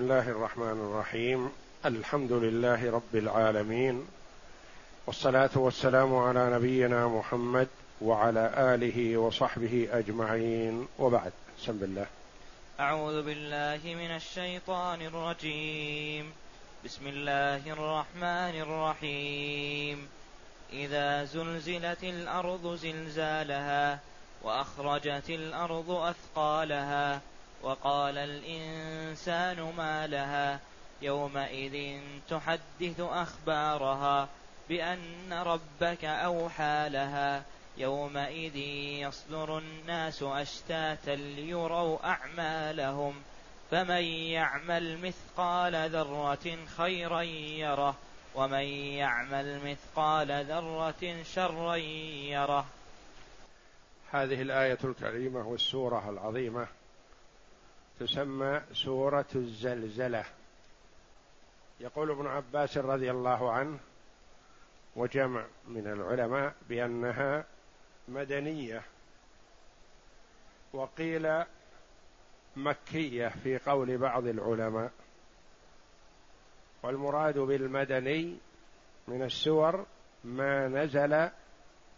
بسم الله الرحمن الرحيم الحمد لله رب العالمين والصلاه والسلام على نبينا محمد وعلى اله وصحبه اجمعين وبعد بسم الله اعوذ بالله من الشيطان الرجيم بسم الله الرحمن الرحيم اذا زلزلت الأرض زلزالها واخرجت الأرض اثقالها وقال الإنسان ما لها يومئذ تحدث أخبارها بأن ربك أوحى لها يومئذ يصدر الناس أشتاتا ليروا أعمالهم فمن يعمل مثقال ذرة خيرا يره ومن يعمل مثقال ذرة شرا يره. هذه الآية الكريمة والسورة العظيمة تسمى سورة الزلزلة. يقول ابن عباس رضي الله عنه وجمع من العلماء بأنها مدنية وقيل مكية في قول بعض العلماء. والمراد بالمدني من السور ما نزل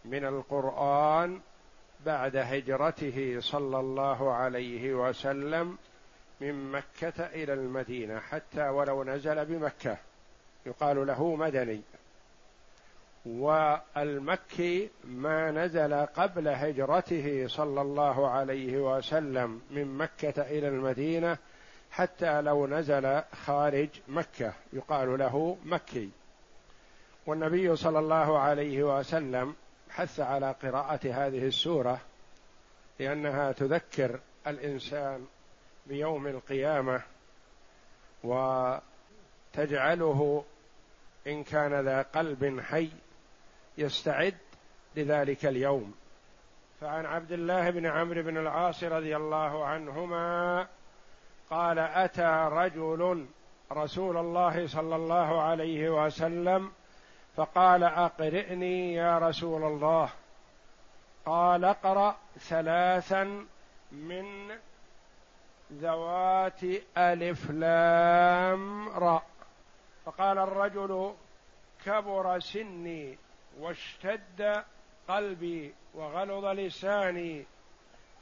من القرآن بعد هجرته صلى الله عليه وسلم من مكة إلى المدينة حتى ولو نزل بمكة. يقال له مدني. والمكي ما نزل قبل هجرته صلى الله عليه وسلم من مكة إلى المدينة حتى لو نزل خارج مكة. يقال له مكي. والنبي صلى الله عليه وسلم حث على قراءة هذه السورة لأنها تذكر الإنسان بيوم القيامة وتجعله إن كان ذا قلب حي يستعد لذلك اليوم. فعن عبد الله بن عمرو بن العاص رضي الله عنهما قال أتى رجل رسول الله صلى الله عليه وسلم فقال أقرئني يا رسول الله. قال اقرأ ثلاثا من ذوات ألف لام راء فقال الرجل كبر سني واشتد قلبي وغلظ لساني.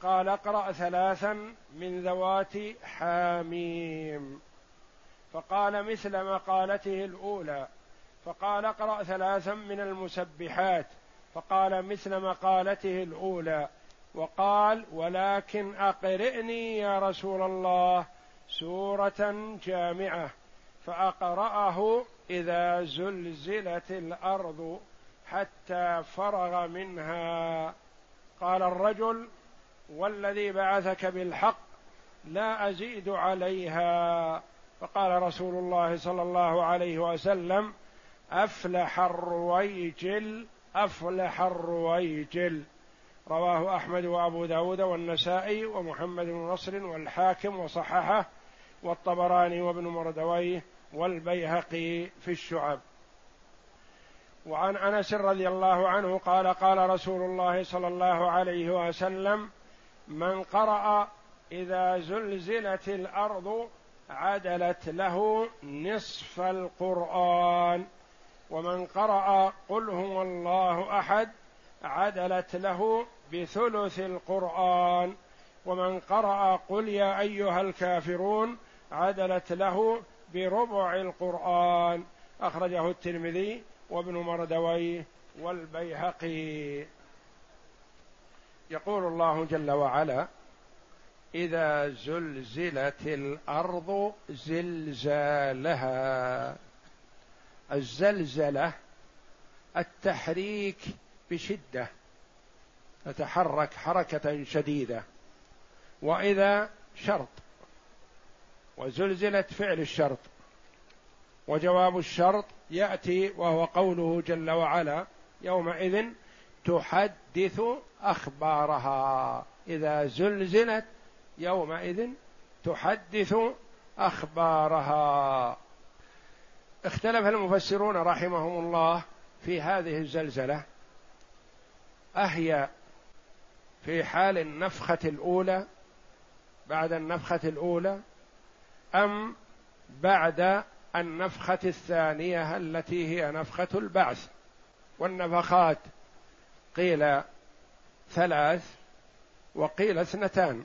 قال اقرأ ثلاثا من ذوات حاميم. فقال مثل مقالته الأولى. فقال اقرأ ثلاثا من المسبحات. فقال مثل مقالته الأولى. وقال ولكن أقرئني يا رسول الله سورة جامعة فأقرأه إذا زلزلت الأرض حتى فرغ منها. قال الرجل والذي بعثك بالحق لا أزيد عليها. فقال رسول الله صلى الله عليه وسلم أفلح الرويجل أفلح الرويجل. رواه أحمد وأبو داود والنسائي ومحمد بن نصر والحاكم وصححه والطبراني وابن مردويه والبيهقي في الشعب. وعن أنس رضي الله عنه قال قال رسول الله صلى الله عليه وسلم من قرأ إذا زلزلت الأرض عدلت له نصف القرآن ومن قرأ قل هو الله أحد عدلت له بثلث القرآن. ومن قرأ قل يا أيها الكافرون عدلت له بربع القرآن. أخرجه الترمذي وابن مردويه والبيهقي. يقول الله جل وعلا إذا زلزلت الأرض زلزالها. الزلزلة التحريك بشدة تتحرك حركة شديدة. وإذا شرط وزلزلت فعل الشرط وجواب الشرط يأتي وهو قوله جل وعلا يومئذ تحدث أخبارها. إذا زلزلت يومئذ تحدث أخبارها. اختلف المفسرون رحمهم الله في هذه الزلزلة. أهي في حال النفخة الأولى بعد النفخة الأولى أم بعد النفخة الثانية التي هي نفخة البعث؟ والنفخات قيل ثلاث وقيل اثنتان.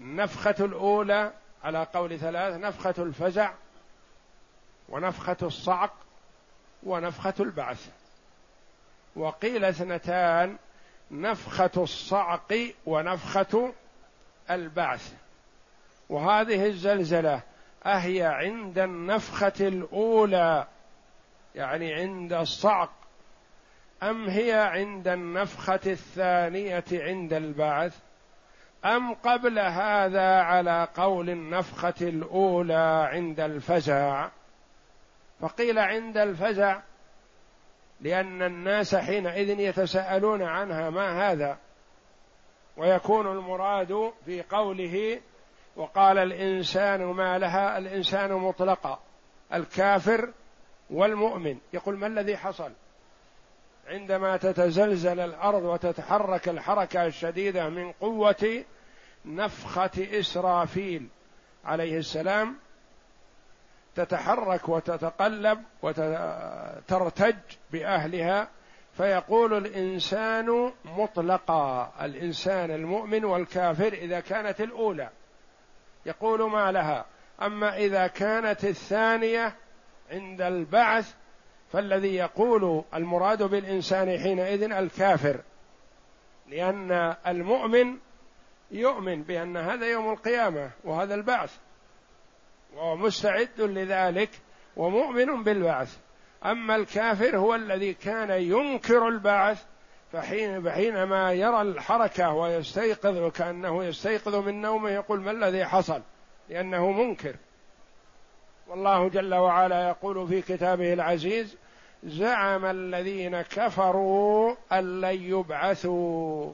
النفخة الأولى على قول ثلاث نفخة الفزع ونفخة الصعق ونفخة البعث. وقيل اثنتان نفخة الصعق ونفخة البعث. وهذه الزلزلة أهي عند النفخة الأولى يعني عند الصعق. أم هي عند النفخة الثانية عند البعث؟ أم قبل هذا على قول النفخة الأولى عند الفزع؟ فقيل عند الفزع لأن الناس حينئذ يتساءلون عنها ما هذا؟ ويكون المراد في قوله وقال الإنسان ما لها؟ الإنسان مطلقا الكافر والمؤمن. يقول ما الذي حصل؟ عندما تتزلزل الأرض وتتحرك الحركة الشديدة من قوة نفخة إسرافيل عليه السلام تتحرك وتتقلب وترتج بأهلها فيقول الإنسان مطلقا الإنسان المؤمن والكافر إذا كانت الأولى. يقول ما لها. أما إذا كانت الثانية عند البعث فالذي يقول المراد بالإنسان حينئذ الكافر. لأن المؤمن يؤمن بأن هذا يوم القيامة وهذا البعث. وهو مستعد لذلك ومؤمن بالبعث. أما الكافر هو الذي كان ينكر البعث فحين فحينما يرى الحركة ويستيقظ وكأنه يستيقظ من نومه يقول ما الذي حصل؟ لأنه منكر. والله جل وعلا يقول في كتابه العزيز زعم الذين كفروا أن لن يبعثوا.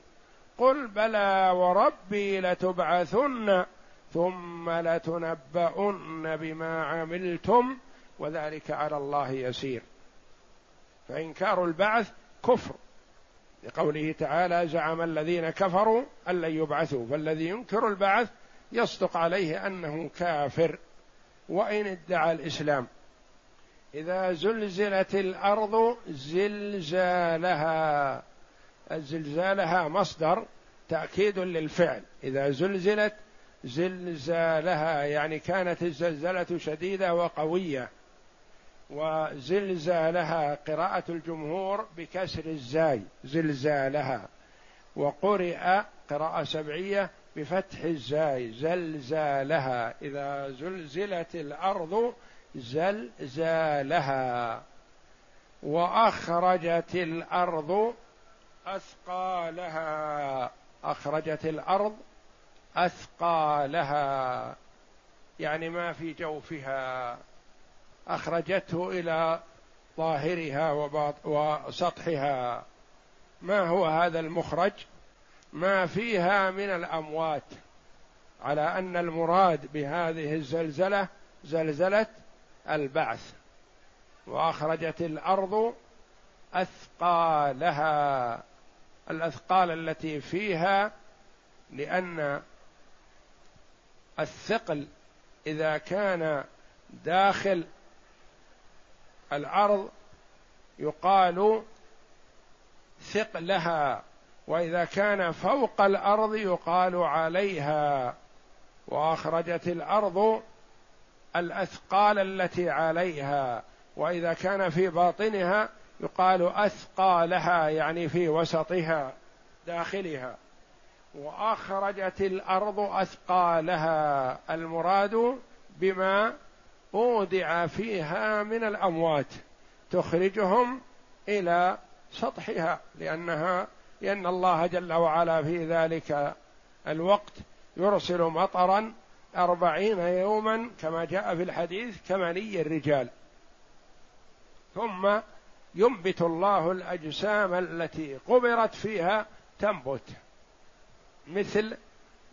قل بلى وربي لتبعثن. ثم لتنبؤن بما عملتم وذلك على الله يسير. فإنكار البعث كفر. لقوله تعالى زعم الذين كفروا أن لن يبعثوا فالذي ينكر البعث يصدق عليه أنه كافر. وإن ادعى الإسلام إذا زلزلت الأرض زلزالها. زلزالها مصدر تأكيد للفعل. إذا زلزلت زلزالها يعني كانت الزلزلة شديدة وقوية. وزلزالها قراءة الجمهور بكسر الزاي زلزالها. وقرئ قراءة سبعية بفتح الزاي زلزالها. إذا زلزلت الأرض زلزالها. وأخرجت الأرض أثقالها. أخرجت الأرض أثقالها يعني ما في جوفها. أخرجته إلى ظاهرها وسطحها. ما هو هذا المخرج؟ ما فيها من الأموات. على أن المراد بهذه الزلزلة زلزلة البعث. وأخرجت الأرض اثقالها الأثقال التي فيها لأن الثقل إذا كان داخل الأرض يقال ثقلها وإذا كان فوق الأرض يقال عليها. وأخرجت الأرض الأثقال التي عليها وإذا كان في باطنها يقال أثقالها يعني في وسطها داخلها. وأخرجت الأرض أثقالها. المراد بما اودع فيها من الأموات. تخرجهم إلى سطحها لأنها لأن الله جل وعلا في ذلك الوقت يرسل مطرا أربعين يوما كما جاء في الحديث كمني الرجال. ثم ينبت الله الأجسام التي قبرت فيها تنبت. مثل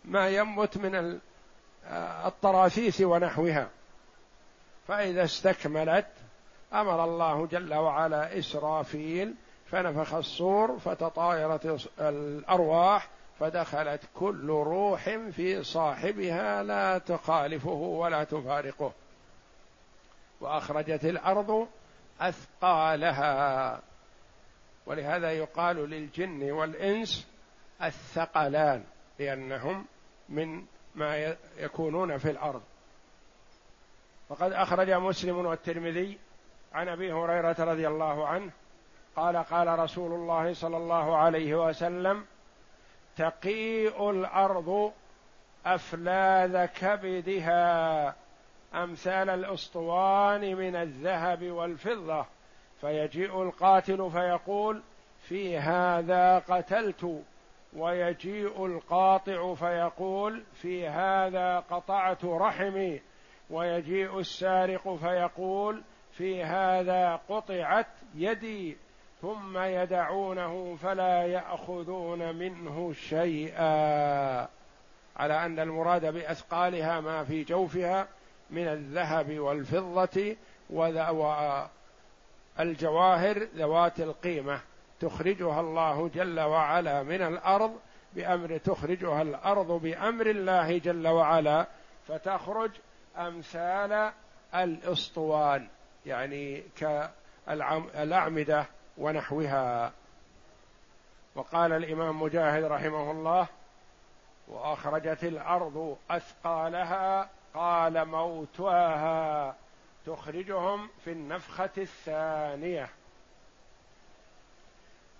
ما ينبت من الطراثيث ونحوها. فإذا استكملت أمر الله جل وعلا إسرافيل فنفخ الصور فتطايرت الأرواح فدخلت كل روح في صاحبها لا تخالفه ولا تفارقه. وأخرجت الأرض أثقالها. ولهذا يقال للجن والإنس الثقلان لأنهم من ما يكونون في الأرض. وقد أخرج مسلم والترمذي عن أبي هريرة رضي الله عنه قال قال رسول الله صلى الله عليه وسلم تقيء الأرض أفلاذ كبدها أمثال الأسطوان من الذهب والفضة. فيجيء القاتل فيقول في هذا قتلت. ويجيء القاطع فيقول في هذا قطعت رحمي. ويجيء السارق فيقول في هذا قطعت يدي. ثم يدعونه فلا يأخذون منه شيئا. على أن المراد بأثقالها ما في جوفها من الذهب والفضة والجواهر ذوات القيمة. تخرجها الله جل وعلا من الأرض بأمر تخرجها الأرض بأمر الله جل وعلا فتخرج أمثال الأسطوان يعني كالاعمده ونحوها. وقال الإمام مجاهد رحمه الله وأخرجت الأرض أثقالها قال موتاها تخرجهم في النفخة الثانية.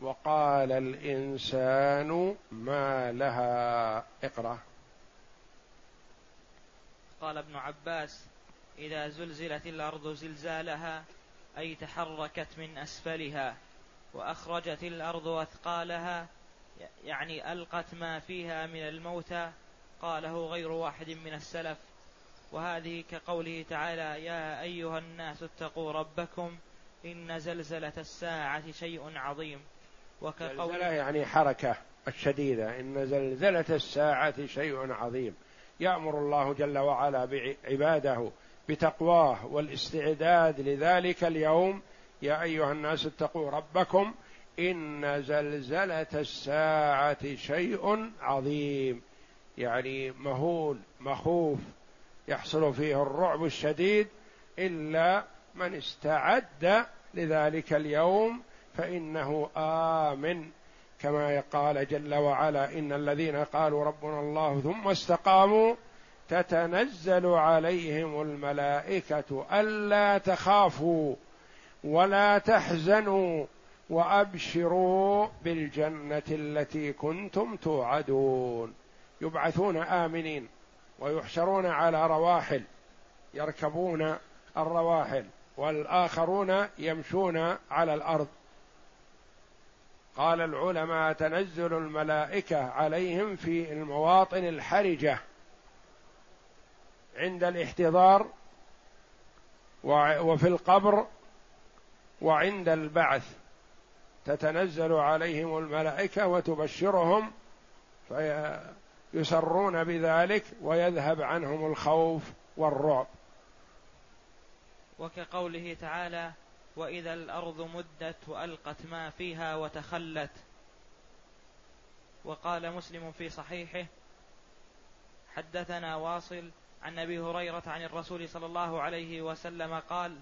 وقال الإنسان ما لها؟ اقرأ. قال ابن عباس إذا زلزلت الأرض زلزالها أي تحركت من أسفلها وأخرجت الأرض أثقالها يعني ألقت ما فيها من الموتى قاله غير واحد من السلف. وهذه كقوله تعالى يا أيها الناس اتقوا ربكم إن زلزلة الساعة شيء عظيم. وكقول يعني حركة الشديدة. إن زلزلة الساعة شيء عظيم. يأمر الله جل وعلا بعباده بتقواه والاستعداد لذلك اليوم. يا أيها الناس اتقوا ربكم. إن زلزلة الساعة شيء عظيم. يعني مهول مخوف يحصل فيه الرعب الشديد إلا من استعد لذلك اليوم. فإنه آمن كما قال جل وعلا إن الذين قالوا ربنا الله ثم استقاموا تتنزل عليهم الملائكة ألا تخافوا ولا تحزنوا وأبشروا بالجنة التي كنتم توعدون. يبعثون آمنين ويحشرون على رواحل يركبون الرواحل والآخرون يمشون على الأرض. قال العلماء تنزل الملائكة عليهم في المواطن الحرجة عند الاحتضار وفي القبر وعند البعث. تتنزل عليهم الملائكة وتبشرهم فيسرون بذلك ويذهب عنهم الخوف والرعب. وكقوله تعالى وإذا الأرض مدت وألقت ما فيها وتخلت. وقال مسلم في صحيحه حدثنا واصل عن أبي هريرة عن الرسول صلى الله عليه وسلم قال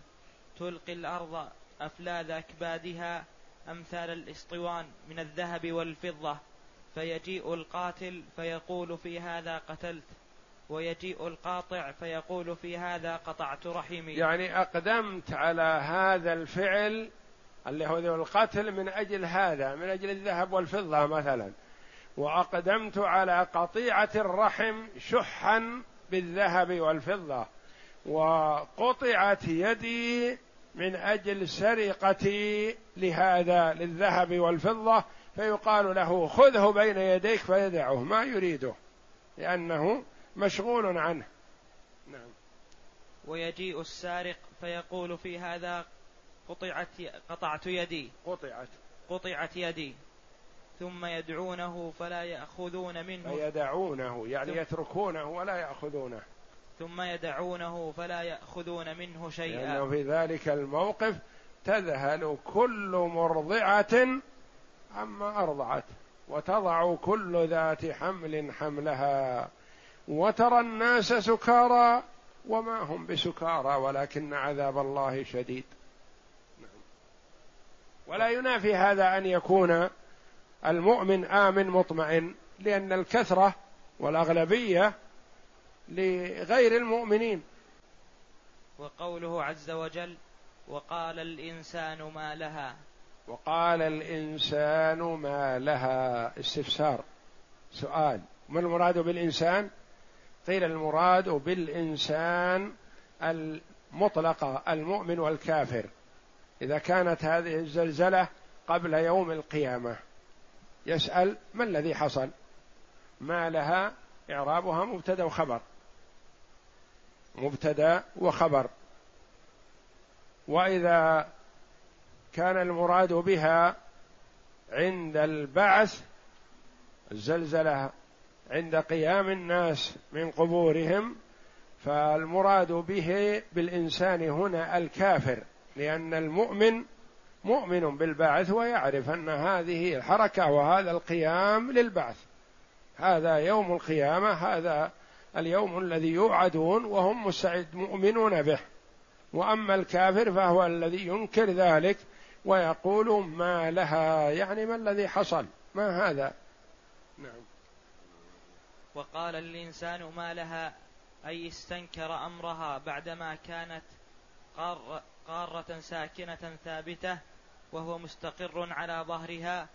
تلقي الأرض أفلاذ أكبادها أمثال الإسطوان من الذهب والفضة فيجيء القاتل فيقول في هذا قتلت. ويجيء القاطع فيقول في هذا قطعت رحمي يعني أقدمت على هذا الفعل اللي هو القتل من أجل هذا من أجل الذهب والفضة مثلا. وأقدمت على قطيعة الرحم شحا بالذهب والفضة. وقطعت يدي من أجل سرقتي لهذا للذهب والفضة. فيقال له خذه بين يديك فيدعه. ما يريده لأنه مشغول عنه. نعم. ويجيء السارق فيقول في هذا قطعت قطعت يدي. قطعت. قطعت يدي. ثم يدعونه فلا يأخذون منه. فيدعونه يعني يتركونه ولا يأخذونه. ثم يدعونه فلا يأخذون منه شيئا. لأنه في ذلك الموقف تذهل كل مرضعة عما أرضعت وتضع كل ذات حمل حملها. وترى الناس سكارى وما هم بسكارى ولكن عذاب الله شديد. نعم. ولا ينافي هذا أن يكون المؤمن آمن مطمئن لأن الكثرة والأغلبية لغير المؤمنين. وقوله عز وجل وقال الإنسان ما لها. وقال الإنسان ما لها. استفسار. سؤال ما المراد بالإنسان؟ قيل المراد بالإنسان المطلقة المؤمن والكافر. إذا كانت هذه الزلزلة قبل يوم القيامة يسأل ما الذي حصل؟ ما لها؟ إعرابها مبتدأ وخبر. مبتدأ وخبر. وإذا كان المراد بها عند البعث الزلزلة عند قيام الناس من قبورهم فالمراد به بالإنسان هنا الكافر لأن المؤمن مؤمن بالبعث ويعرف أن هذه الحركة وهذا القيام للبعث. هذا يوم القيامة هذا اليوم الذي يوعدون وهم مستعد مؤمنون به. وأما الكافر فهو الذي ينكر ذلك ويقول ما لها يعني ما الذي حصل؟ ما هذا؟ نعم. وقال الإنسان ما لها أي استنكر أمرها بعدما كانت قارة, قارة ساكنة ثابتة وهو مستقر على ظهرها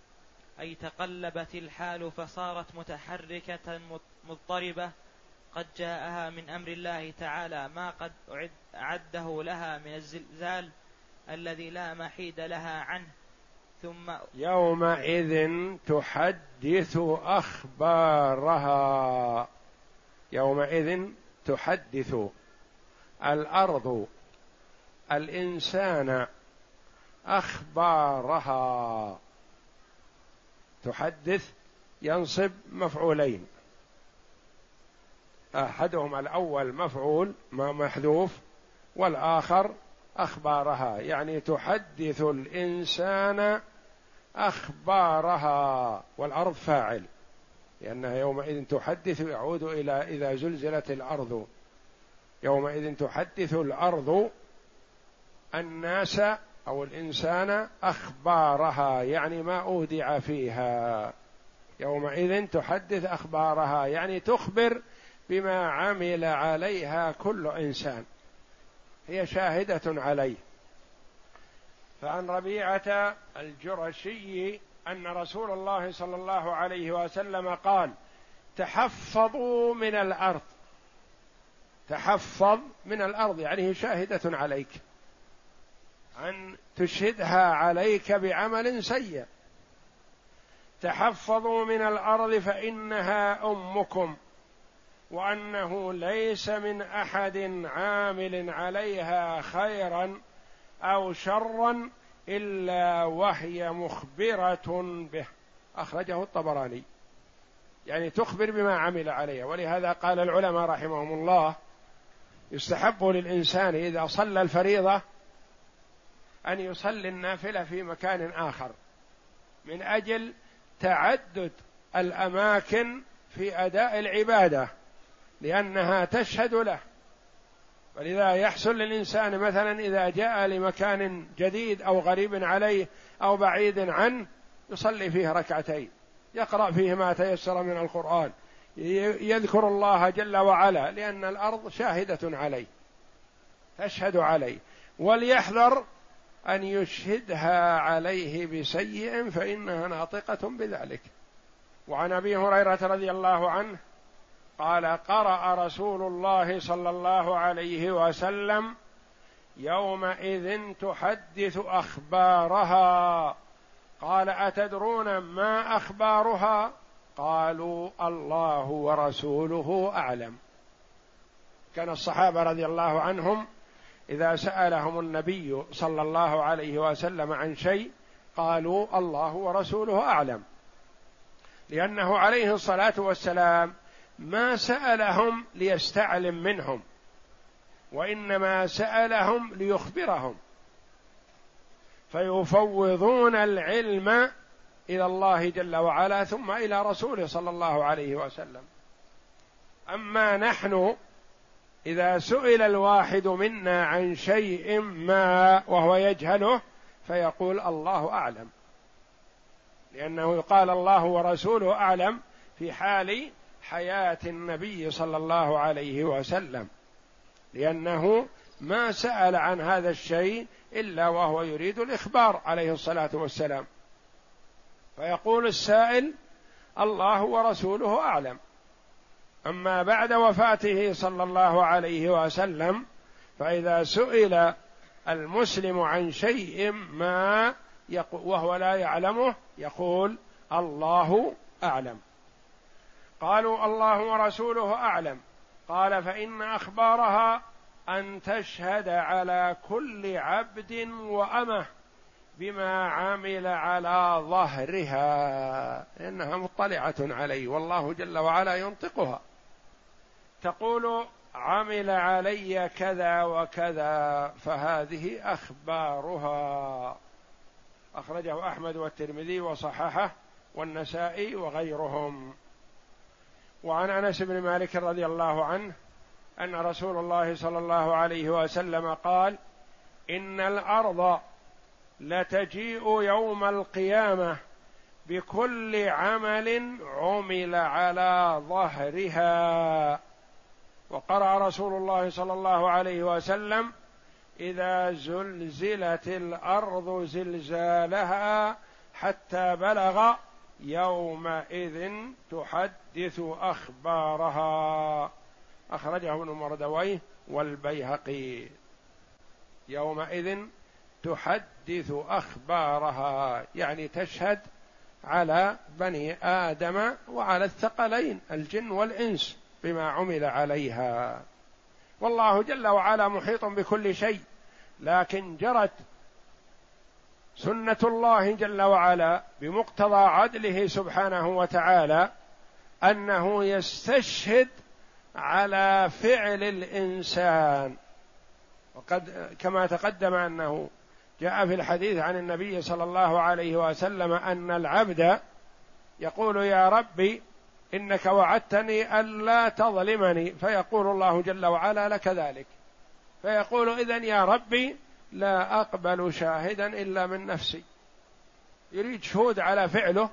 أي تقلبت الحال فصارت متحركة مضطربة قد جاءها من أمر الله تعالى ما قد أعده لها من الزلزال الذي لا محيد لها عنه. ثم يومئذ تحدث أخبارها. يومئذ تحدث الأرض الإنسان أخبارها. تحدث ينصب مفعولين. احدهما الأول مفعول ما محذوف والآخر أخبارها. يعني تحدث الإنسان أخبارها والارض فاعل لأنها يومئذ تحدث يعود إلى إذا زلزلت الأرض. يومئذ تحدث الأرض الناس أو الإنسان أخبارها يعني ما أودع فيها. يومئذ تحدث أخبارها يعني تخبر بما عمل عليها كل إنسان. هي شاهدة عليه. فعن ربيعة الجرشي أن رسول الله صلى الله عليه وسلم قال تحفظوا من الأرض. تحفظ من الأرض يعني هي شاهدة عليك. أن تشهدها عليك بعمل سيء. تحفظوا من الأرض فإنها أمكم وأنه ليس من أحد عامل عليها خيرا أو شرا إلا وهي مخبرة به. أخرجه الطبراني. يعني تخبر بما عمل عليها. ولهذا قال العلماء رحمهم الله يستحب للإنسان إذا صلى الفريضة أن يصلي النافلة في مكان آخر من أجل تعدد الأماكن في أداء العبادة لأنها تشهد له. ولذا يحصل للإنسان مثلا إذا جاء لمكان جديد أو غريب عليه أو بعيد عنه يصلي فيه ركعتين يقرأ فيه ما تيسر من القرآن يذكر الله جل وعلا لأن الأرض شاهدة عليه تشهد عليه وليحذر أن يشهدها عليه بسيء فإنها ناطقة بذلك. وعن أبي هريرة رضي الله عنه قال قرأ رسول الله صلى الله عليه وسلم يومئذ تحدث أخبارها. قال أتدرون ما أخبارها؟ قالوا الله ورسوله أعلم. كان الصحابة رضي الله عنهم إذا سألهم النبي صلى الله عليه وسلم عن شيء قالوا الله ورسوله أعلم. لأنه عليه الصلاة والسلام ما سألهم ليستعلم منهم وإنما سألهم ليخبرهم. فيفوضون العلم إلى الله جل وعلا ثم إلى رسوله صلى الله عليه وسلم. أما نحن إذا سئل الواحد منا عن شيء ما وهو يجهله فيقول الله أعلم. لأنه يقال الله ورسوله أعلم في حال حياة النبي صلى الله عليه وسلم لأنه ما سأل عن هذا الشيء إلا وهو يريد الإخبار عليه الصلاة والسلام. فيقول السائل الله ورسوله أعلم. أما بعد وفاته صلى الله عليه وسلم فإذا سئل المسلم عن شيء ما وهو لا يعلمه يقول الله أعلم. قالوا الله ورسوله أعلم. قال فإن أخبارها أن تشهد على كل عبد وأمة بما عمل على ظهرها. إنها مطلعة عليه والله جل وعلا ينطقها. تقول عمل علي كذا وكذا فهذه أخبارها. أخرجه أحمد والترمذي وصححه والنسائي وغيرهم. وعن انس بن مالك رضي الله عنه ان رسول الله صلى الله عليه وسلم قال ان الأرض لتجيء يوم القيامه بكل عمل عمل على ظهرها. وقرأ رسول الله صلى الله عليه وسلم إذا زلزلت الأرض زلزالها حتى بلغ يومئذ تحدث أخبارها. أخرجه ابن مردويه والبيهقي. يومئذ تحدث أخبارها يعني تشهد على بني آدم وعلى الثقلين الجن والإنس بما عمل عليها. والله جل وعلا محيط بكل شيء لكن جرت سنة الله جل وعلا بمقتضى عدله سبحانه وتعالى أنه يستشهد على فعل الإنسان. وقد كما تقدم أنه جاء في الحديث عن النبي صلى الله عليه وسلم أن العبد يقول يا ربي إنك وعدتني الا تظلمني فيقول الله جل وعلا لك ذلك. فيقول اذا يا ربي لا أقبل شاهدا إلا من نفسي. يريد شهود على فعله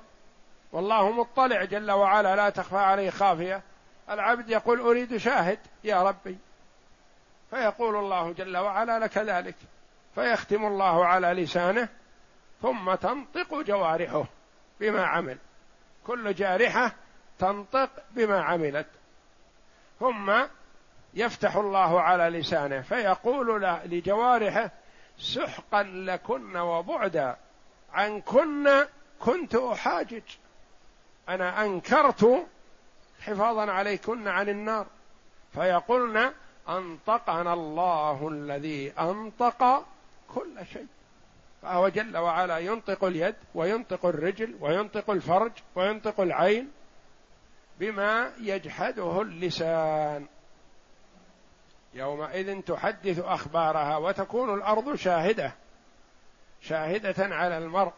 والله مطلع جل وعلا لا تخفى عليه خافية. العبد يقول أريد شاهد يا ربي. فيقول الله جل وعلا لك ذلك. فيختم الله على لسانه ثم تنطق جوارحه بما عمل. كل جارحة تنطق بما عملت. ثم يفتح الله على لسانه فيقول لجوارحه سحقا لكن وبعدا عنكن كنت أحاجج. أنا أنكرت حفاظا عليكن عن النار. فيقولن أنطقنا الله الذي أنطق كل شيء. فهو جل وعلا ينطق اليد وينطق الرجل وينطق الفرج وينطق العين بما يجحده اللسان. يومئذ تحدث أخبارها وتكون الأرض شاهدة شاهدة على المرء.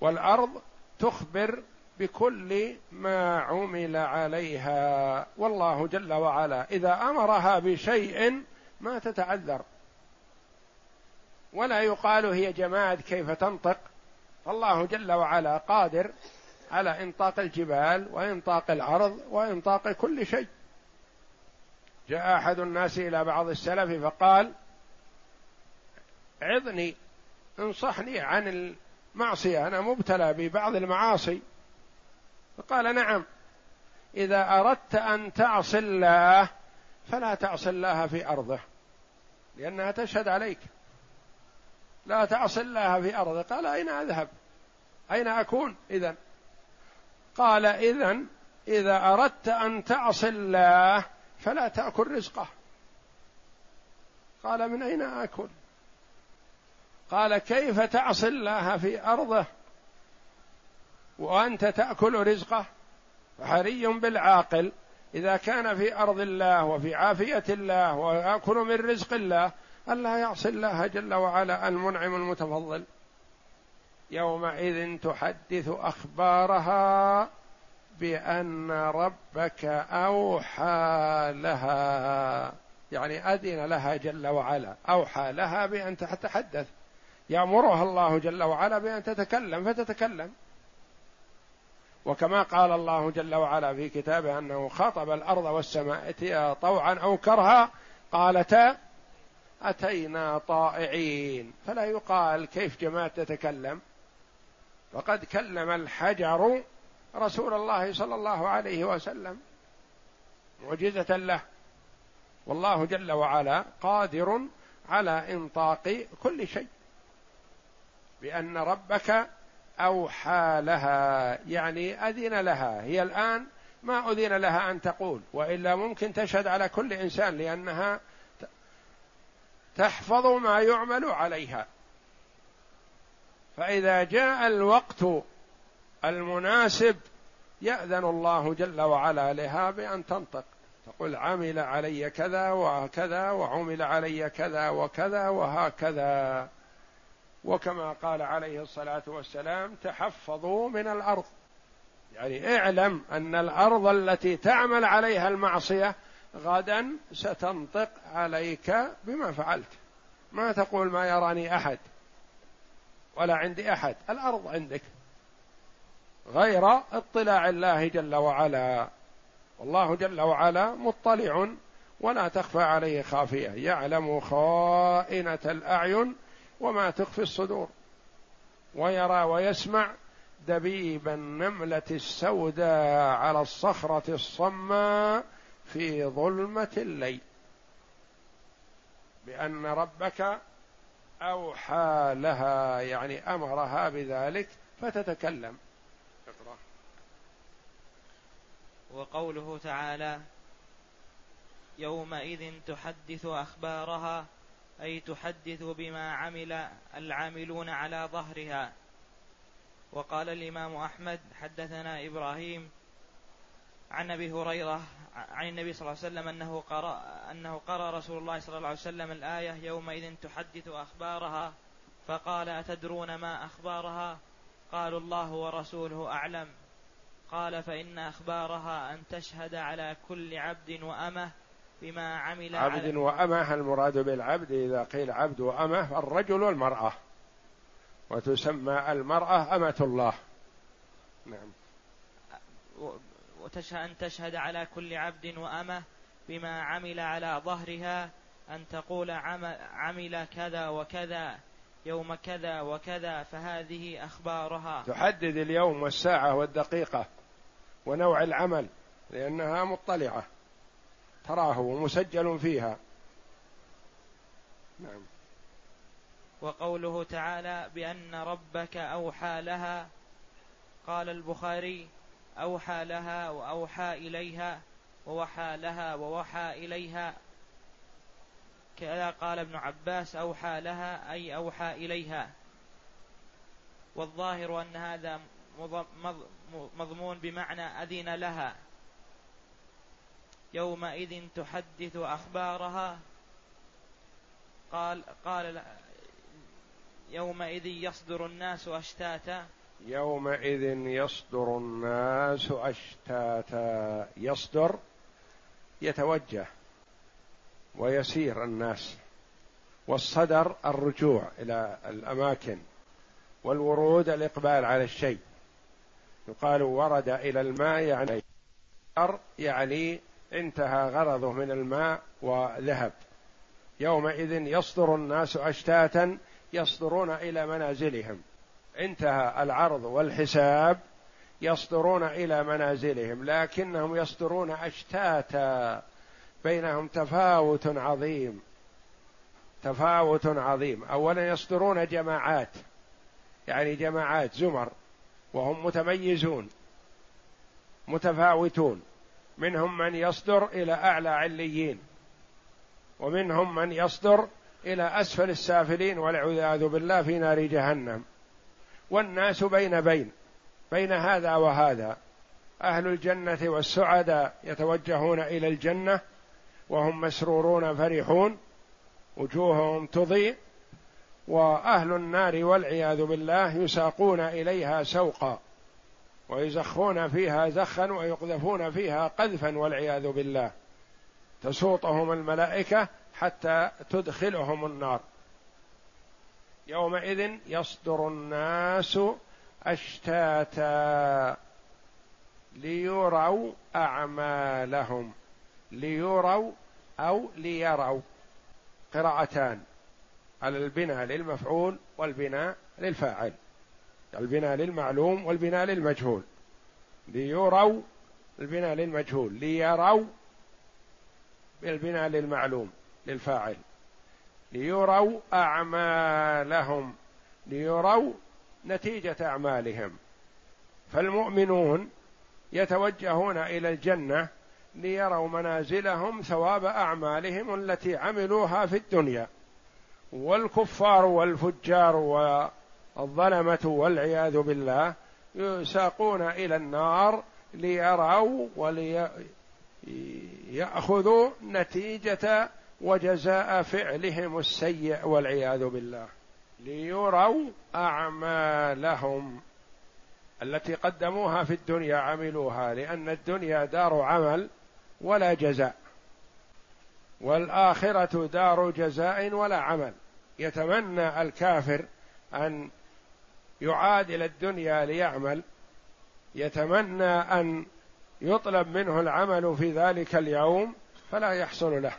والأرض تخبر بكل ما عمل عليها. والله جل وعلا إذا أمرها بشيء ما تتعذر. ولا يقال هي جماد كيف تنطق. فالله جل وعلا قادر على إنطاق الجبال وإنطاق الأرض وإنطاق كل شيء. جاء أحد الناس إلى بعض السلف فقال عظني انصحني عن المعصية أنا مبتلى ببعض المعاصي. فقال نعم إذا أردت أن تعصي الله فلا تعصي الله في أرضه لأنها تشهد عليك. لا تعصي الله في أرضه. قال أين أذهب؟ أين أكون إذا قال إذا إذا أردت أن تعصي الله فلا تأكل رزقه. قال من أين آكل؟ قال كيف تعصي الله في أرضه؟ وأنت تأكل رزقه؟ فحري بالعاقل. إذا كان في أرض الله وفي عافية الله ويأكل من رزق الله ألا يعصي الله جل وعلا المنعم المتفضل. يومئذ تحدث أخبارها بأن ربك أوحى لها يعني أذن لها جل وعلا أوحى لها بأن تتحدث. يأمرها الله جل وعلا بأن تتكلم فتتكلم. وكما قال الله جل وعلا في كتابه أنه خاطب الأرض والسماء إتيا طوعا أو كرها قالتا أتينا طائعين. فلا يقال كيف جماد تتكلم. وقد كلم الحجر رسول الله صلى الله عليه وسلم معجزة له. والله جل وعلا قادر على إنطاق كل شيء بأن ربك أوحى لها يعني أذن لها. هي الآن ما أذن لها أن تقول وإلا ممكن تشهد على كل إنسان لأنها تحفظ ما يعمل عليها. فإذا جاء الوقت المناسب يأذن الله جل وعلا لها بأن تنطق. تقول عمل علي كذا وكذا وعمل علي كذا وكذا وهكذا. وكما قال عليه الصلاة والسلام تحفظوا من الأرض. يعني اعلم أن الأرض التي تعمل عليها المعصية غدا ستنطق عليك بما فعلت. ما تقول ما يراني أحد ولا عندي أحد. الأرض عندك. غير اطلاع الله جل وعلا. والله جل وعلا مطلع ولا تخفى عليه خافية. يعلم خائنة الأعين وما تخفي الصدور. ويرى ويسمع دبيب النملة السوداء على الصخرة الصماء في ظلمة الليل. بأن ربك أوحى لها يعني أمرها بذلك فتتكلم اقرا وقوله تعالى يومئذ تحدث أخبارها أي تحدث بما عمل العاملون على ظهرها. وقال الإمام أحمد حدثنا إبراهيم عن أبي هريرة عن النبي صلى الله عليه وسلم أنه قرأ أنه قرأ رسول الله صلى الله عليه وسلم الآية يومئذ تحدث أخبارها فقال أتدرون ما أخبارها؟ قالوا الله ورسوله أعلم. قال فإن أخبارها أن تشهد على كل عبد وأمه بما عمل عبد وأمه المراد بالعبد إذا قيل عبد وأمه الرجل والمرأة. وتسمى المرأة أمة الله. نعم. وتشهد أن تشهد على كل عبد وأمة بما عمل على ظهرها أن تقول عمل كذا وكذا يوم كذا وكذا فهذه أخبارها. تحدد اليوم والساعة والدقيقة. ونوع العمل لأنها مطلعة. تراه ومسجل فيها. نعم. وقوله تعالى بأن ربك أوحى لها قال البخاري أوحى لها وأوحى إليها ووحى لها ووحى إليها. كذا قال ابن عباس أوحى لها أي أوحى إليها. والظاهر أن هذا مضمون بمعنى أذن لها. يومئذ تحدث أخبارها. قال قال يومئذ يصدر الناس أشتاتا. يومئذ يصدر الناس أشتاتا. يصدر يتوجه ويسير الناس. والصدر الرجوع إلى الأماكن. والورود الإقبال على الشيء. يقال ورد إلى الماء يعني يعني انتهى غرضه من الماء وذهب. يومئذ يصدر الناس أشتاتا يصدرون إلى منازلهم. انتهى العرض والحساب يصدرون إلى منازلهم لكنهم يصدرون أشتاتا. بينهم تفاوت عظيم. تفاوت عظيم. اولا يصدرون جماعات يعني جماعات زمر. وهم متميزون متفاوتون. منهم من يصدر إلى أعلى عليين ومنهم من يصدر إلى أسفل السافلين والعياذ بالله في نار جهنم. والناس بين بين بين هذا وهذا. أهل الجنة والسعداء يتوجهون إلى الجنة وهم مسرورون فرحون وجوههم تضيء وأهل النار والعياذ بالله يساقون إليها سوقا ويزخون فيها زخا ويقذفون فيها قذفا والعياذ بالله. تسوطهم الملائكة حتى تدخلهم النار. يومئذ يصدر الناس أشتاتا ليروا أعمالهم. ليروا أو ليروا. قراءتان. على البناء للمفعول والبناء للفاعل. البناء للمعلوم والبناء للمجهول. ليروا البناء للمجهول. ليروا بالبناء للمعلوم للفاعل. ليروا أعمالهم. ليروا نتيجة أعمالهم. فالمؤمنون يتوجهون إلى الجنة ليروا منازلهم ثواب أعمالهم التي عملوها في الدنيا. والكفار والفجار والظلمة والعياذ بالله يساقون إلى النار ليروا وليأخذوا نتيجة وجزاء فعلهم السيء والعياذ بالله ليروا أعمالهم التي قدموها في الدنيا عملوها لأن الدنيا دار عمل ولا جزاء. والآخرة دار جزاء ولا عمل. يتمنى الكافر أن يعاد إلى الدنيا ليعمل. يتمنى أن يطلب منه العمل في ذلك اليوم فلا يحصل له.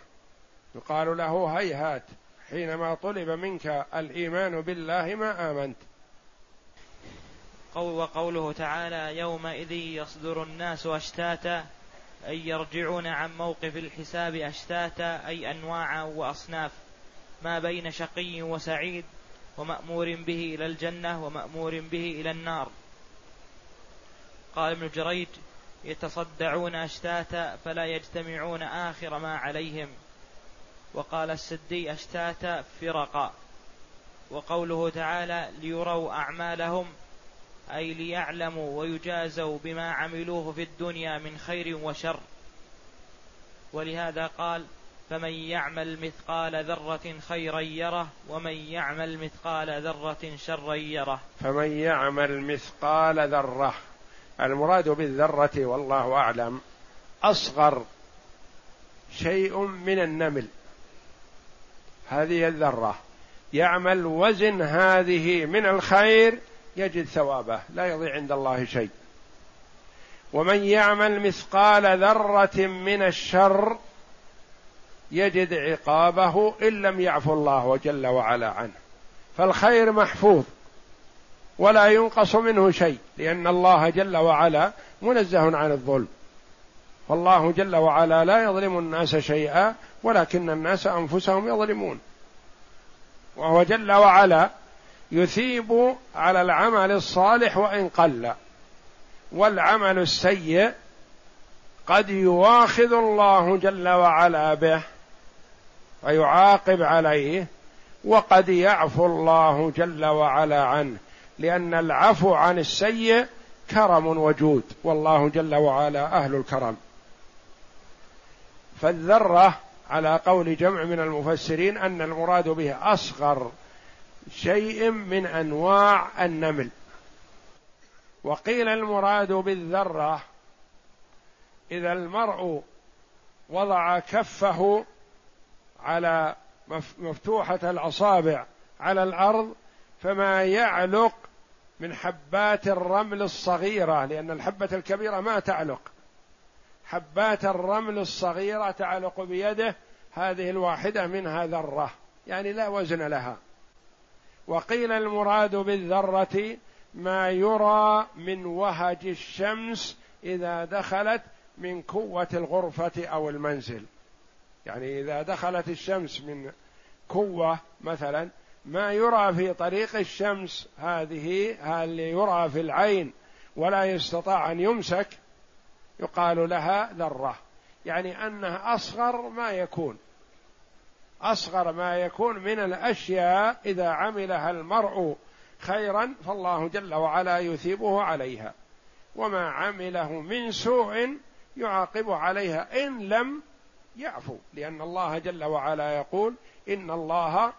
يقال له هيهات حينما طلب منك الإيمان بالله ما آمنت. وقوله تعالى يومئذ يصدر الناس أشتاتا اي يرجعون عن موقف الحساب أشتاتا أي أنواعا وأصناف ما بين شقي وسعيد ومأمور به إلى الجنة ومأمور به إلى النار. قال ابن جريج يتصدعون أشتاتا فلا يجتمعون آخر ما عليهم. وقال السدي أشتاتا فرقا. وقوله تعالى ليروا أعمالهم أي ليعلموا ويجازوا بما عملوه في الدنيا من خير وشر. ولهذا قال فمن يعمل مثقال ذرة خيرا يره ومن يعمل مثقال ذرة شرا يره. فمن يعمل مثقال ذرة المراد بالذرة والله أعلم أصغر شيء من النمل. هذه الذرة. يعمل وزن هذه من الخير يجد ثوابه لا يضيع عند الله شيء. ومن يعمل مثقال ذرة من الشر يجد عقابه إن لم يعفو الله جل وعلا عنه. فالخير محفوظ ولا ينقص منه شيء لأن الله جل وعلا منزه عن الظلم. والله جل وعلا لا يظلم الناس شيئا ولكن الناس أنفسهم يظلمون. وهو جل وعلا يثيب على العمل الصالح وإن قل. والعمل السيء قد يواخذ الله جل وعلا به ويعاقب عليه وقد يعفو الله جل وعلا عنه لأن العفو عن السيء كرم وجود والله جل وعلا أهل الكرم. فالذرة على قول جمع من المفسرين أن المراد به أصغر شيء من أنواع النمل. وقيل المراد بالذرة إذا المرء وضع كفه على مفتوحة الأصابع على الأرض فما يعلق من حبات الرمل الصغيرة لأن الحبة الكبيرة ما تعلق. حبات الرمل الصغيرة تعلق بيده هذه الواحدة منها ذرة يعني لا وزن لها. وقيل المراد بالذرة ما يرى من وهج الشمس إذا دخلت من قوة الغرفة أو المنزل. يعني إذا دخلت الشمس من قوة مثلا ما يرى في طريق الشمس هذه اللي يرى في العين ولا يستطاع أن يمسك يقال لها ذرة. يعني أنها أصغر ما يكون. أصغر ما يكون من الأشياء إذا عملها المرء خيرا فالله جل وعلا يثيبه عليها. وما عمله من سوء يعاقب عليها إن لم يعفو. لأن الله جل وعلا يقول إن الله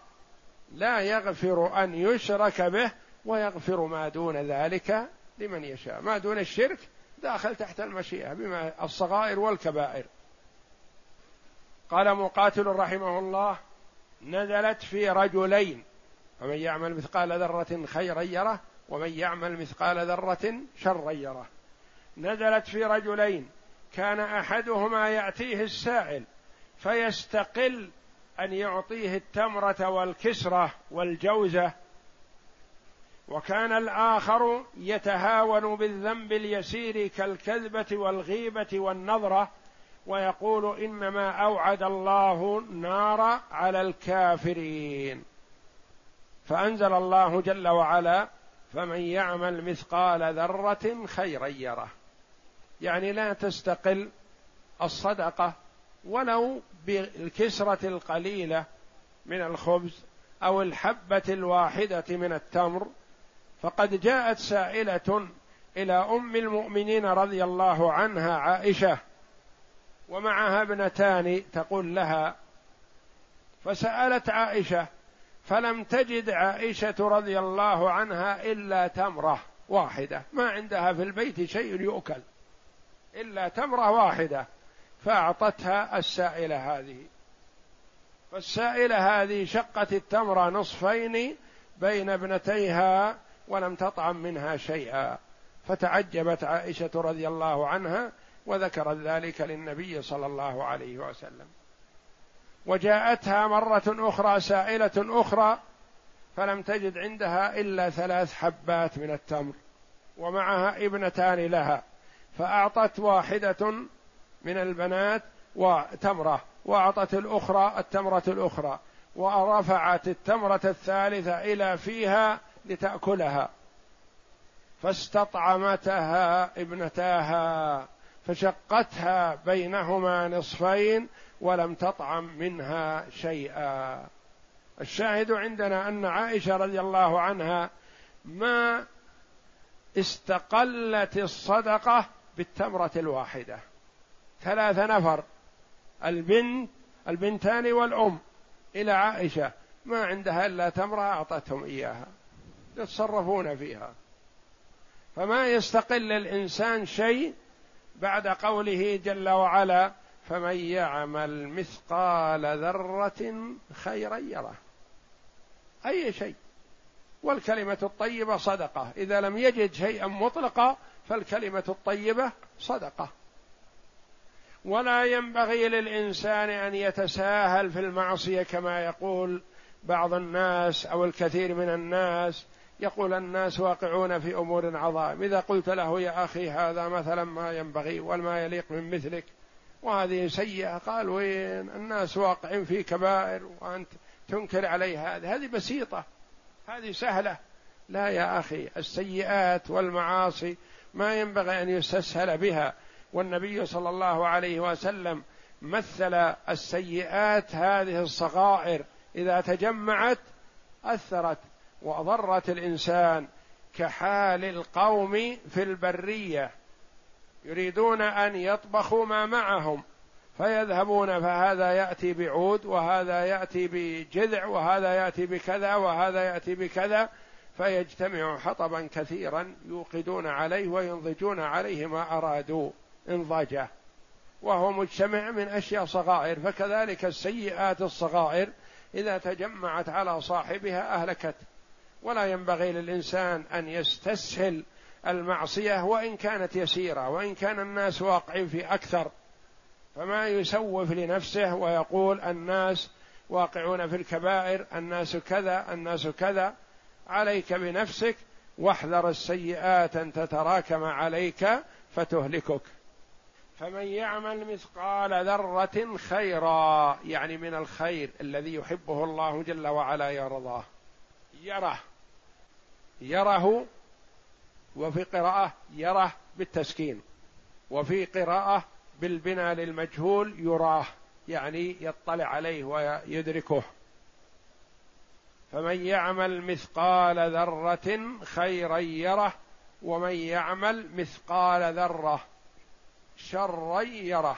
لا يغفر أن يشرك به ويغفر ما دون ذلك لمن يشاء. ما دون الشرك داخل تحت المشيئة بما الصغائر والكبائر. قال مقاتل رحمه الله نزلت في رجلين فمن يعمل مثقال ذرة خيرا يره ومن يعمل مثقال ذرة شرا يره. نزلت في رجلين كان أحدهما يأتيه السائل فيستقل أن يعطيه التمرة والكسرة والجوزة وكان الآخر يتهاون بالذنب اليسير كالكذبة والغيبة والنظرة ويقول إنما أوعد الله النار على الكافرين. فأنزل الله جل وعلا فمن يعمل مثقال ذرة خيرا يره. يعني لا تستقل الصدقة ولو بالكسرة القليلة من الخبز أو الحبة الواحدة من التمر. فقد جاءت سائلة إلى أم المؤمنين رضي الله عنها عائشة ومعها ابنتان تقول لها فسألت عائشة فلم تجد عائشة رضي الله عنها إلا تمرة واحدة. ما عندها في البيت شيء يؤكل إلا تمرة واحدة. فأعطتها السائلة هذه. فالسائلة هذه شقت التمرة نصفين بين ابنتيها ولم تطعم منها شيئا. فتعجبت عائشة رضي الله عنها وذكرت ذلك للنبي صلى الله عليه وسلم. وجاءتها مرة أخرى سائلة أخرى فلم تجد عندها إلا ثلاث حبات من التمر ومعها ابنتان لها فأعطت واحدة من البنات وتمرة وأعطت الأخرى التمرة الأخرى ورفعت التمرة الثالثة إلى فيها لتأكلها فاستطعمتها ابنتاها. فشقتها بينهما نصفين ولم تطعم منها شيئا. الشاهد عندنا أن عائشة رضي الله عنها ما استقلت الصدقة بالتمرة الواحدة. ثلاث نفر البنت البنتان والأم إلى عائشة. ما عندها إلا تمرة أعطتهم إياها. يتصرفون فيها. فما يستقل الإنسان شيء بعد قوله جل وعلا فمن يعمل مثقال ذرة خيرا يره. أي شيء. والكلمة الطيبة صدقة. إذا لم يجد شيئا مطلقا فالكلمة الطيبة صدقة. ولا ينبغي للإنسان أن يتساهل في المعصية كما يقول بعض الناس أو الكثير من الناس يقول الناس واقعون في أمور عظائم إذا قلت له يا أخي هذا مثلا ما ينبغي وما يليق من مثلك وهذه سيئة قال وين؟ الناس واقعين في كبائر وأنت تنكر عليه هذه. هذه بسيطة هذه سهلة. لا يا أخي السيئات والمعاصي ما ينبغي أن يستسهل بها. والنبي صلى الله عليه وسلم مثل السيئات هذه الصغائر. إذا تجمعت أثرت. واضرت الإنسان كحال القوم في البرية. يريدون أن يطبخوا ما معهم فيذهبون فهذا يأتي بعود وهذا يأتي بجذع وهذا يأتي بكذا وهذا يأتي بكذا فيجتمع حطبا كثيرا يوقدون عليه وينضجون عليه ما أرادوا إنضاجه. وهو مجتمع من أشياء صغائر فكذلك السيئات الصغائر إذا تجمعت على صاحبها أهلكت. ولا ينبغي للإنسان أن يستسهل المعصية وإن كانت يسيرة وإن كان الناس واقعين في أكثر. فما يسوف لنفسه ويقول الناس واقعون في الكبائر الناس كذا الناس كذا. عليك بنفسك واحذر السيئات أن تتراكم عليك فتهلكك. فمن يعمل مثقال ذرة خيرا يعني من الخير الذي يحبه الله جل وعلا يرضاه يره. يره وفي قراءة يره بالتسكين وفي قراءة بالبناء للمجهول يراه يعني يطلع عليه ويدركه. فمن يعمل مثقال ذرة خيرا يره ومن يعمل مثقال ذرة شرا يره.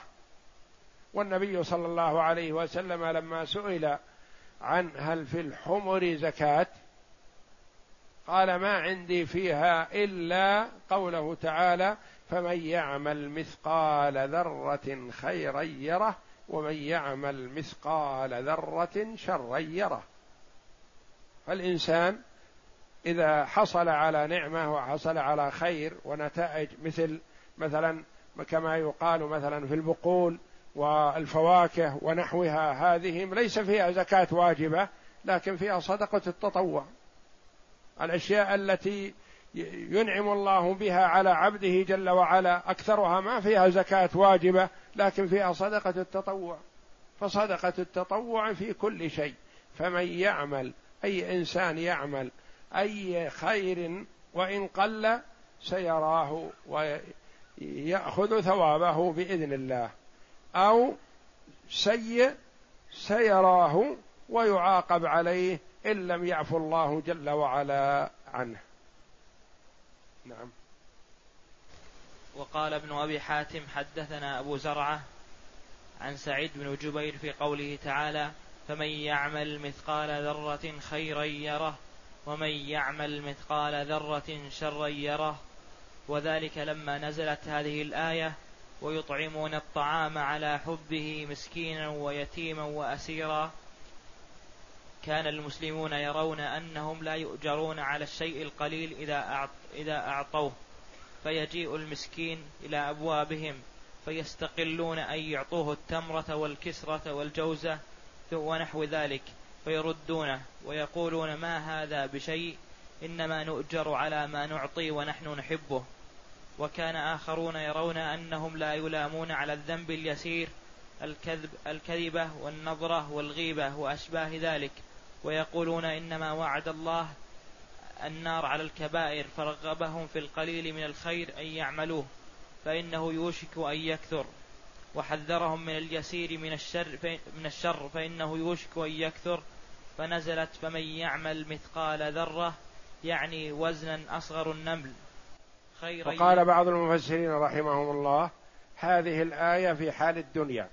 والنبي صلى الله عليه وسلم لما سئل عن هل في الحمر زكاة قال ما عندي فيها إلا قوله تعالى فمن يعمل مثقال ذرة خيرا يره ومن يعمل مثقال ذرة شرا يره. فالإنسان إذا حصل على نعمة وحصل على خير ونتائج مثل مثلا كما يقال مثلا في البقول والفواكه ونحوها هذه ليس فيها زكاة واجبة لكن فيها صدقة التطوع. الأشياء التي ينعم الله بها على عبده جل وعلا أكثرها ما فيها زكاة واجبة لكن فيها صدقة التطوع. فصدقة التطوع في كل شيء. فمن يعمل أي إنسان يعمل أي خير وإن قل سيراه ويأخذ ثوابه بإذن الله. أو سيء سيراه ويعاقب عليه إن لم يعفو الله جل وعلا عنه. نعم. وقال ابن أبي حاتم حدثنا أبو زرعة عن سعيد بن جبير في قوله تعالى فمن يعمل مثقال ذرة خيرا يره ومن يعمل مثقال ذرة شرا يره. وذلك لما نزلت هذه الآية ويطعمون الطعام على حبه مسكينا ويتيما وأسيرا. كان المسلمون يرون أنهم لا يؤجرون على الشيء القليل إذا أعطوه. فيجيء المسكين إلى أبوابهم فيستقلون أن يعطوه التمرة والكسرة والجوزة ونحو ذلك. فيردونه ويقولون ما هذا بشيء؟ إنما نؤجر على ما نعطي ونحن نحبه. وكان آخرون يرون أنهم لا يلامون على الذنب اليسير الكذب الكذبة والنظرة والغيبة وأشباه ذلك. ويقولون إنما وعد الله النار على الكبائر فرغبهم في القليل من الخير أن يعملوه فإنه يوشك أن يكثر. وحذرهم من اليسير من الشر من الشر فإنه يوشك أن يكثر. فنزلت فمن يعمل مثقال ذرة يعني وزنا أصغر النمل. خير وقال بعض المفسرين رحمهم الله هذه الآية في حال الدنيا.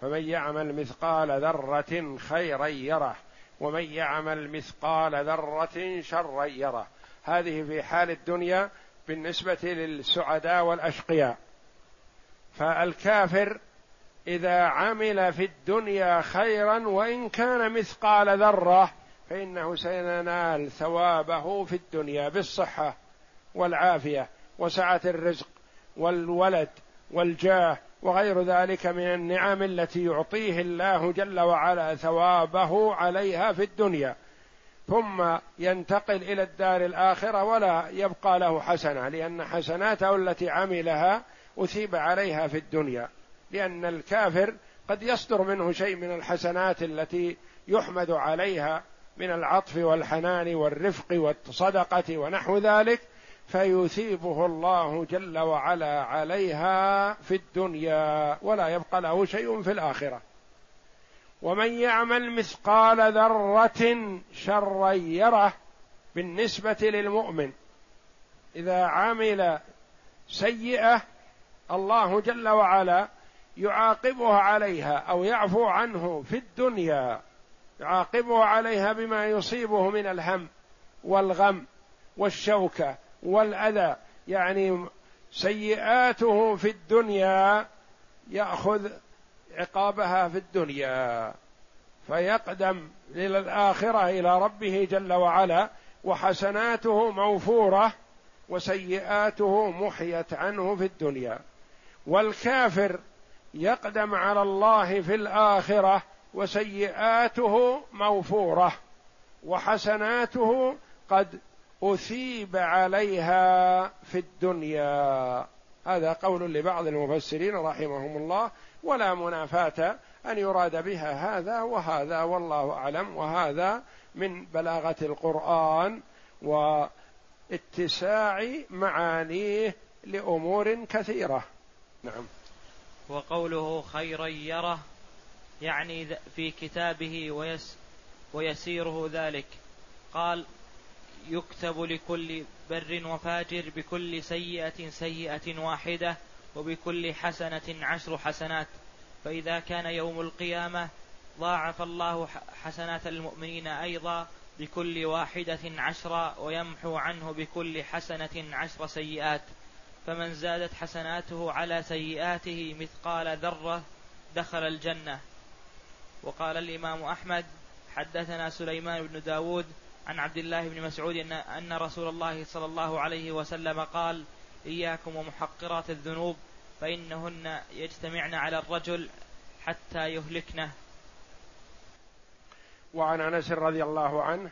فمن يعمل مثقال ذرة خيرا يره. ومن يعمل مثقال ذرة شرا يره. هذه في حال الدنيا بالنسبة للسعداء والأشقياء. فالكافر إذا عمل في الدنيا خيرا وإن كان مثقال ذرة فإنه سينال ثوابه في الدنيا بالصحة والعافية وسعة الرزق والولد والجاه وغير ذلك من النعم التي يعطيه الله جل وعلا ثوابه عليها في الدنيا. ثم ينتقل إلى الدار الآخرة ولا يبقى له حسنة لأن حسناته التي عملها أثيب عليها في الدنيا. لأن الكافر قد يصدر منه شيء من الحسنات التي يحمد عليها من العطف والحنان والرفق والصدقة ونحو ذلك فيثيبه الله جل وعلا عليها في الدنيا ولا يبقى له شيء في الآخرة. ومن يعمل مثقال ذرة شرا يره بالنسبة للمؤمن إذا عمل سيئة الله جل وعلا يعاقبه عليها أو يعفو عنه في الدنيا يعاقبه عليها بما يصيبه من الهم والغم والشوكة والأذى. يعني سيئاته في الدنيا يأخذ عقابها في الدنيا فيقدم إلى الاخره إلى ربه جل وعلا وحسناته موفورة وسيئاته محيت عنه في الدنيا. والكافر يقدم على الله في الآخرة وسيئاته موفورة وحسناته قد أثيب عليها في الدنيا. هذا قول لبعض المفسرين رحمهم الله ولا منافاة أن يراد بها هذا وهذا والله أعلم. وهذا من بلاغة القرآن واتساع معانيه لأمور كثيرة. نعم. وقوله خيرا يره يعني في كتابه ويس ويسيره ذلك. قال يكتب لكل بر وفاجر بكل سيئة سيئة واحدة وبكل حسنة عشر حسنات. فإذا كان يوم القيامة ضاعف الله حسنات المؤمنين أيضا بكل واحدة عشرا ويمحو عنه بكل حسنة عشر سيئات. فمن زادت حسناته على سيئاته مثقال ذرة دخل الجنة. وقال الإمام أحمد حدثنا سليمان بن داود عن عبد الله بن مسعود أن, أن رسول الله صلى الله عليه وسلم قال إياكم ومحقرات الذنوب فإنهن يجتمعن على الرجل حتى يهلكنه. وعن أنس رضي الله عنه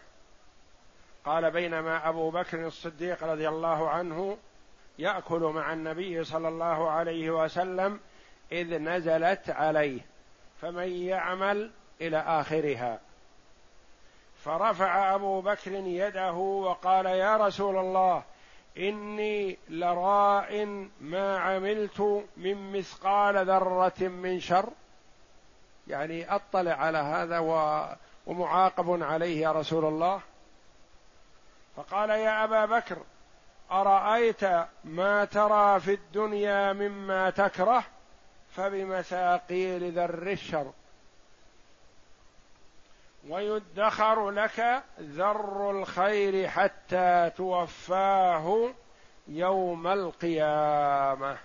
قال بينما أبو بكر الصديق رضي الله عنه يأكل مع النبي صلى الله عليه وسلم إذ نزلت عليه فمن يعمل إلى آخرها. فرفع أبو بكر يده وقال يا رسول الله إني لراء ما عملت من مثقال ذرة من شر. يعني أطلع على هذا ومعاقب عليه يا رسول الله. فقال يا أبا بكر أرأيت ما ترى في الدنيا مما تكره؟ فبمثاقيل ذر الشر. ويدخر لك ذر الخير حتى توفاه يوم القيامة.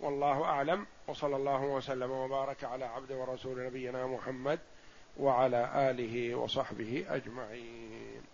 والله أعلم. وصلى الله وسلم وبارك على عبد ورسول نبينا محمد وعلى آله وصحبه أجمعين.